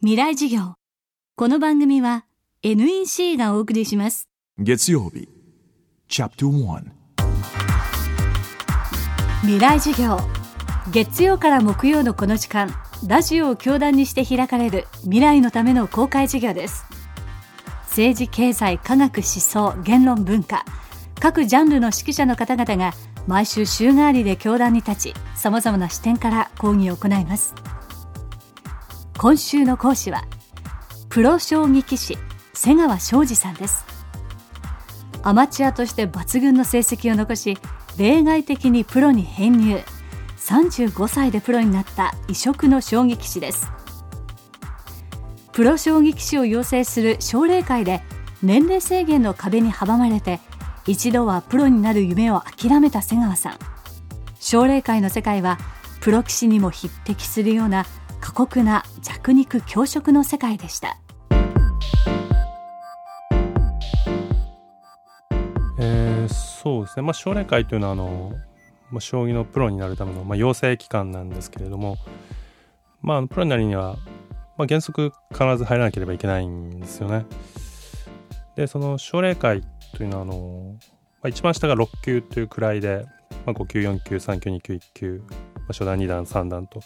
未来授業。この番組は NEC がお送りします。月曜日。Chapter 1未来授業。月曜から木曜のこの時間ラジオを教壇にして開かれる未来のための公開授業です。政治経済科学思想言論文化。各ジャンルの指揮者の方々が毎週週替わりで教壇に立ちさまざまな視点から講義を行います今週の講師はプロ将棋棋士瀬川昌司さんです。アマチュアとして抜群の成績を残し例外的にプロに編入。35歳でプロになった異色の将棋棋士です。プロ将棋棋士を養成する奨励会で年齢制限の壁に阻まれて一度はプロになる夢を諦めた瀬川さん。奨励会の世界はプロ棋士にも匹敵するような過酷な弱肉強食の世界でしたえー、そうですね、まあ、奨励会というのはあの、まあ、将棋のプロになるための、まあ、養成機関なんですけれども、まあ、プロになるには、まあ、原則必ず入らなければいけないんですよね。でその奨励会というのはあの、まあ、一番下が6級という位で、まあ、5級4級3級2級1級、まあ、初段2段3段と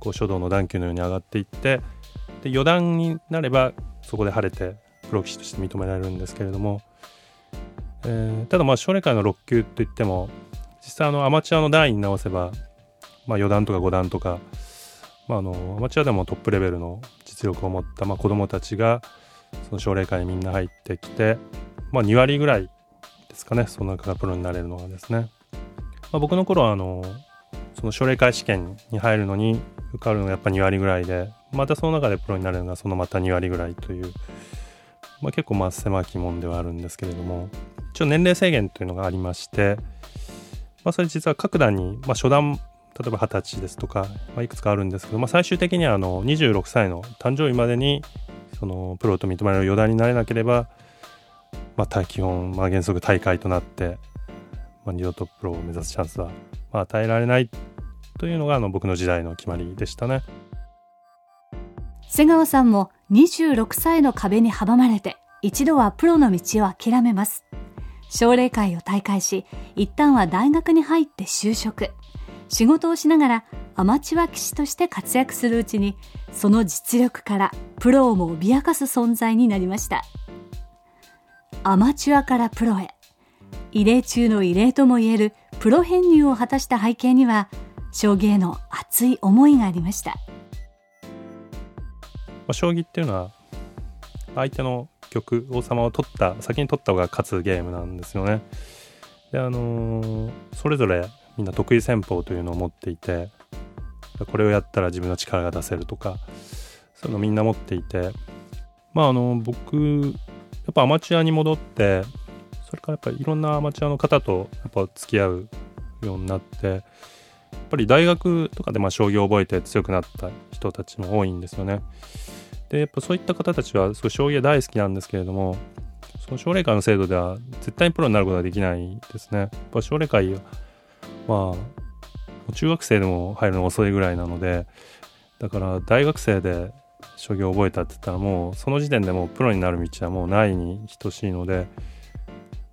こう書道の段級のように上がっていってで四段になればそこで晴れてプロ棋士として認められるんですけれども、えー、ただまあ奨励会の6級といっても実際あのアマチュアの段位に直せば、まあ、4段とか5段とか、まあ、あのアマチュアでもトップレベルの実力を持った、まあ、子どもたちがその奨励会にみんな入ってきて、まあ、2割ぐらいですかねその中からプロになれるのはですね、まあ、僕の頃はあのその奨励会試験に入るのに受かるのがやっぱ2割ぐらいでまたその中でプロになるのがそのまた2割ぐらいという、まあ、結構まあ狭き門ではあるんですけれども一応年齢制限というのがありまして、まあ、それ実は各段に、まあ、初段例えば20歳ですとか、まあ、いくつかあるんですけど、まあ、最終的にはあの26歳の誕生日までにそのプロと認められる四段になれなければ、まあ、基本、まあ、原則大会となって、まあ、二度とプロを目指すチャンスは、まあ、与えられないというのがあの僕の時代の決まりでしたね。瀬川さんも26歳の壁に阻まれて一度はプロの道を諦めます。奨励会を退会し一旦は大学に入って就職。仕事をしながらアマチュア棋士として活躍するうちにその実力からプロをも脅かす存在になりました。アマチュアからプロへ。異例中の異例ともいえるプロ編入を果たした背景には将棋への熱い思いがありました、まあ、将棋っていうのは相手の玉王様を取った先に取った方が勝つゲームなんですよね。であのー、それぞれみんな得意戦法というのを持っていてこれをやったら自分の力が出せるとかそういうのみんな持っていてまああの僕やっぱアマチュアに戻ってそれからやっぱりいろんなアマチュアの方とやっぱ付き合うようになってやっぱり大学とかでまあ将棋を覚えて強くなった人たちも多いんですよね。でやっぱそういった方たちはすごい将棋が大好きなんですけれどもその奨励会の制度では絶対にプロになることはできないですね。やっぱ奨励会まあ中学生でも入るの遅いぐらいなのでだから大学生で将棋を覚えたって言ったらもうその時点でもうプロになる道はもうないに等しいので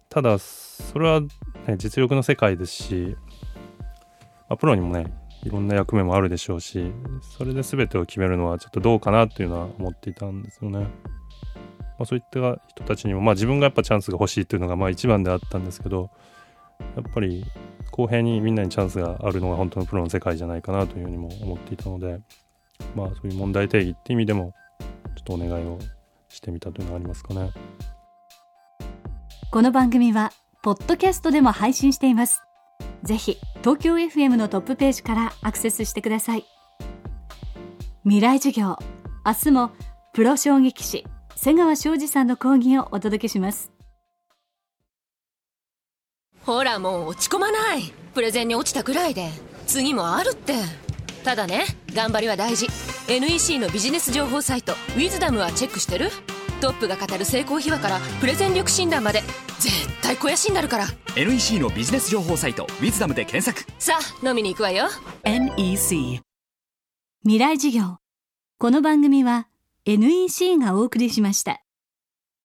ただそれは、ね、実力の世界ですしまあ、プロにもねいろんな役目もあるでしょうしそれで全てを決めるのはちょっとどうかなっていうのは思っていたんですよね。まあ、そういった人たちにも、まあ、自分がやっぱチャンスが欲しいっていうのがまあ一番であったんですけどやっぱり公平にみんなにチャンスがあるのが本当のプロの世界じゃないかなというふうにも思っていたのでまあそういう問題定義って意味でもちょっとお願いをしてみたというのがありますかね。この番組はポッドキャストでも配信しています。ぜひ東京 FM のトップページからアクセスしてください。未来授業。明日もプロ将棋棋士瀬川昌司さんの講義をお届けします。ほらもう落ち込まない。プレゼンに落ちたくらいで。次もあるって。ただね頑張りは大事。NEC のビジネス情報サイト「ウィズダムはチェックしてる？トップが語る成功秘話からプレゼン力診断まで絶対肥やしになるから。NEC のビジネス情報サイト「ウィズダムで検索。さあ飲みに行くわよ。NEC 未来事業。この番組は NEC がお送りしました。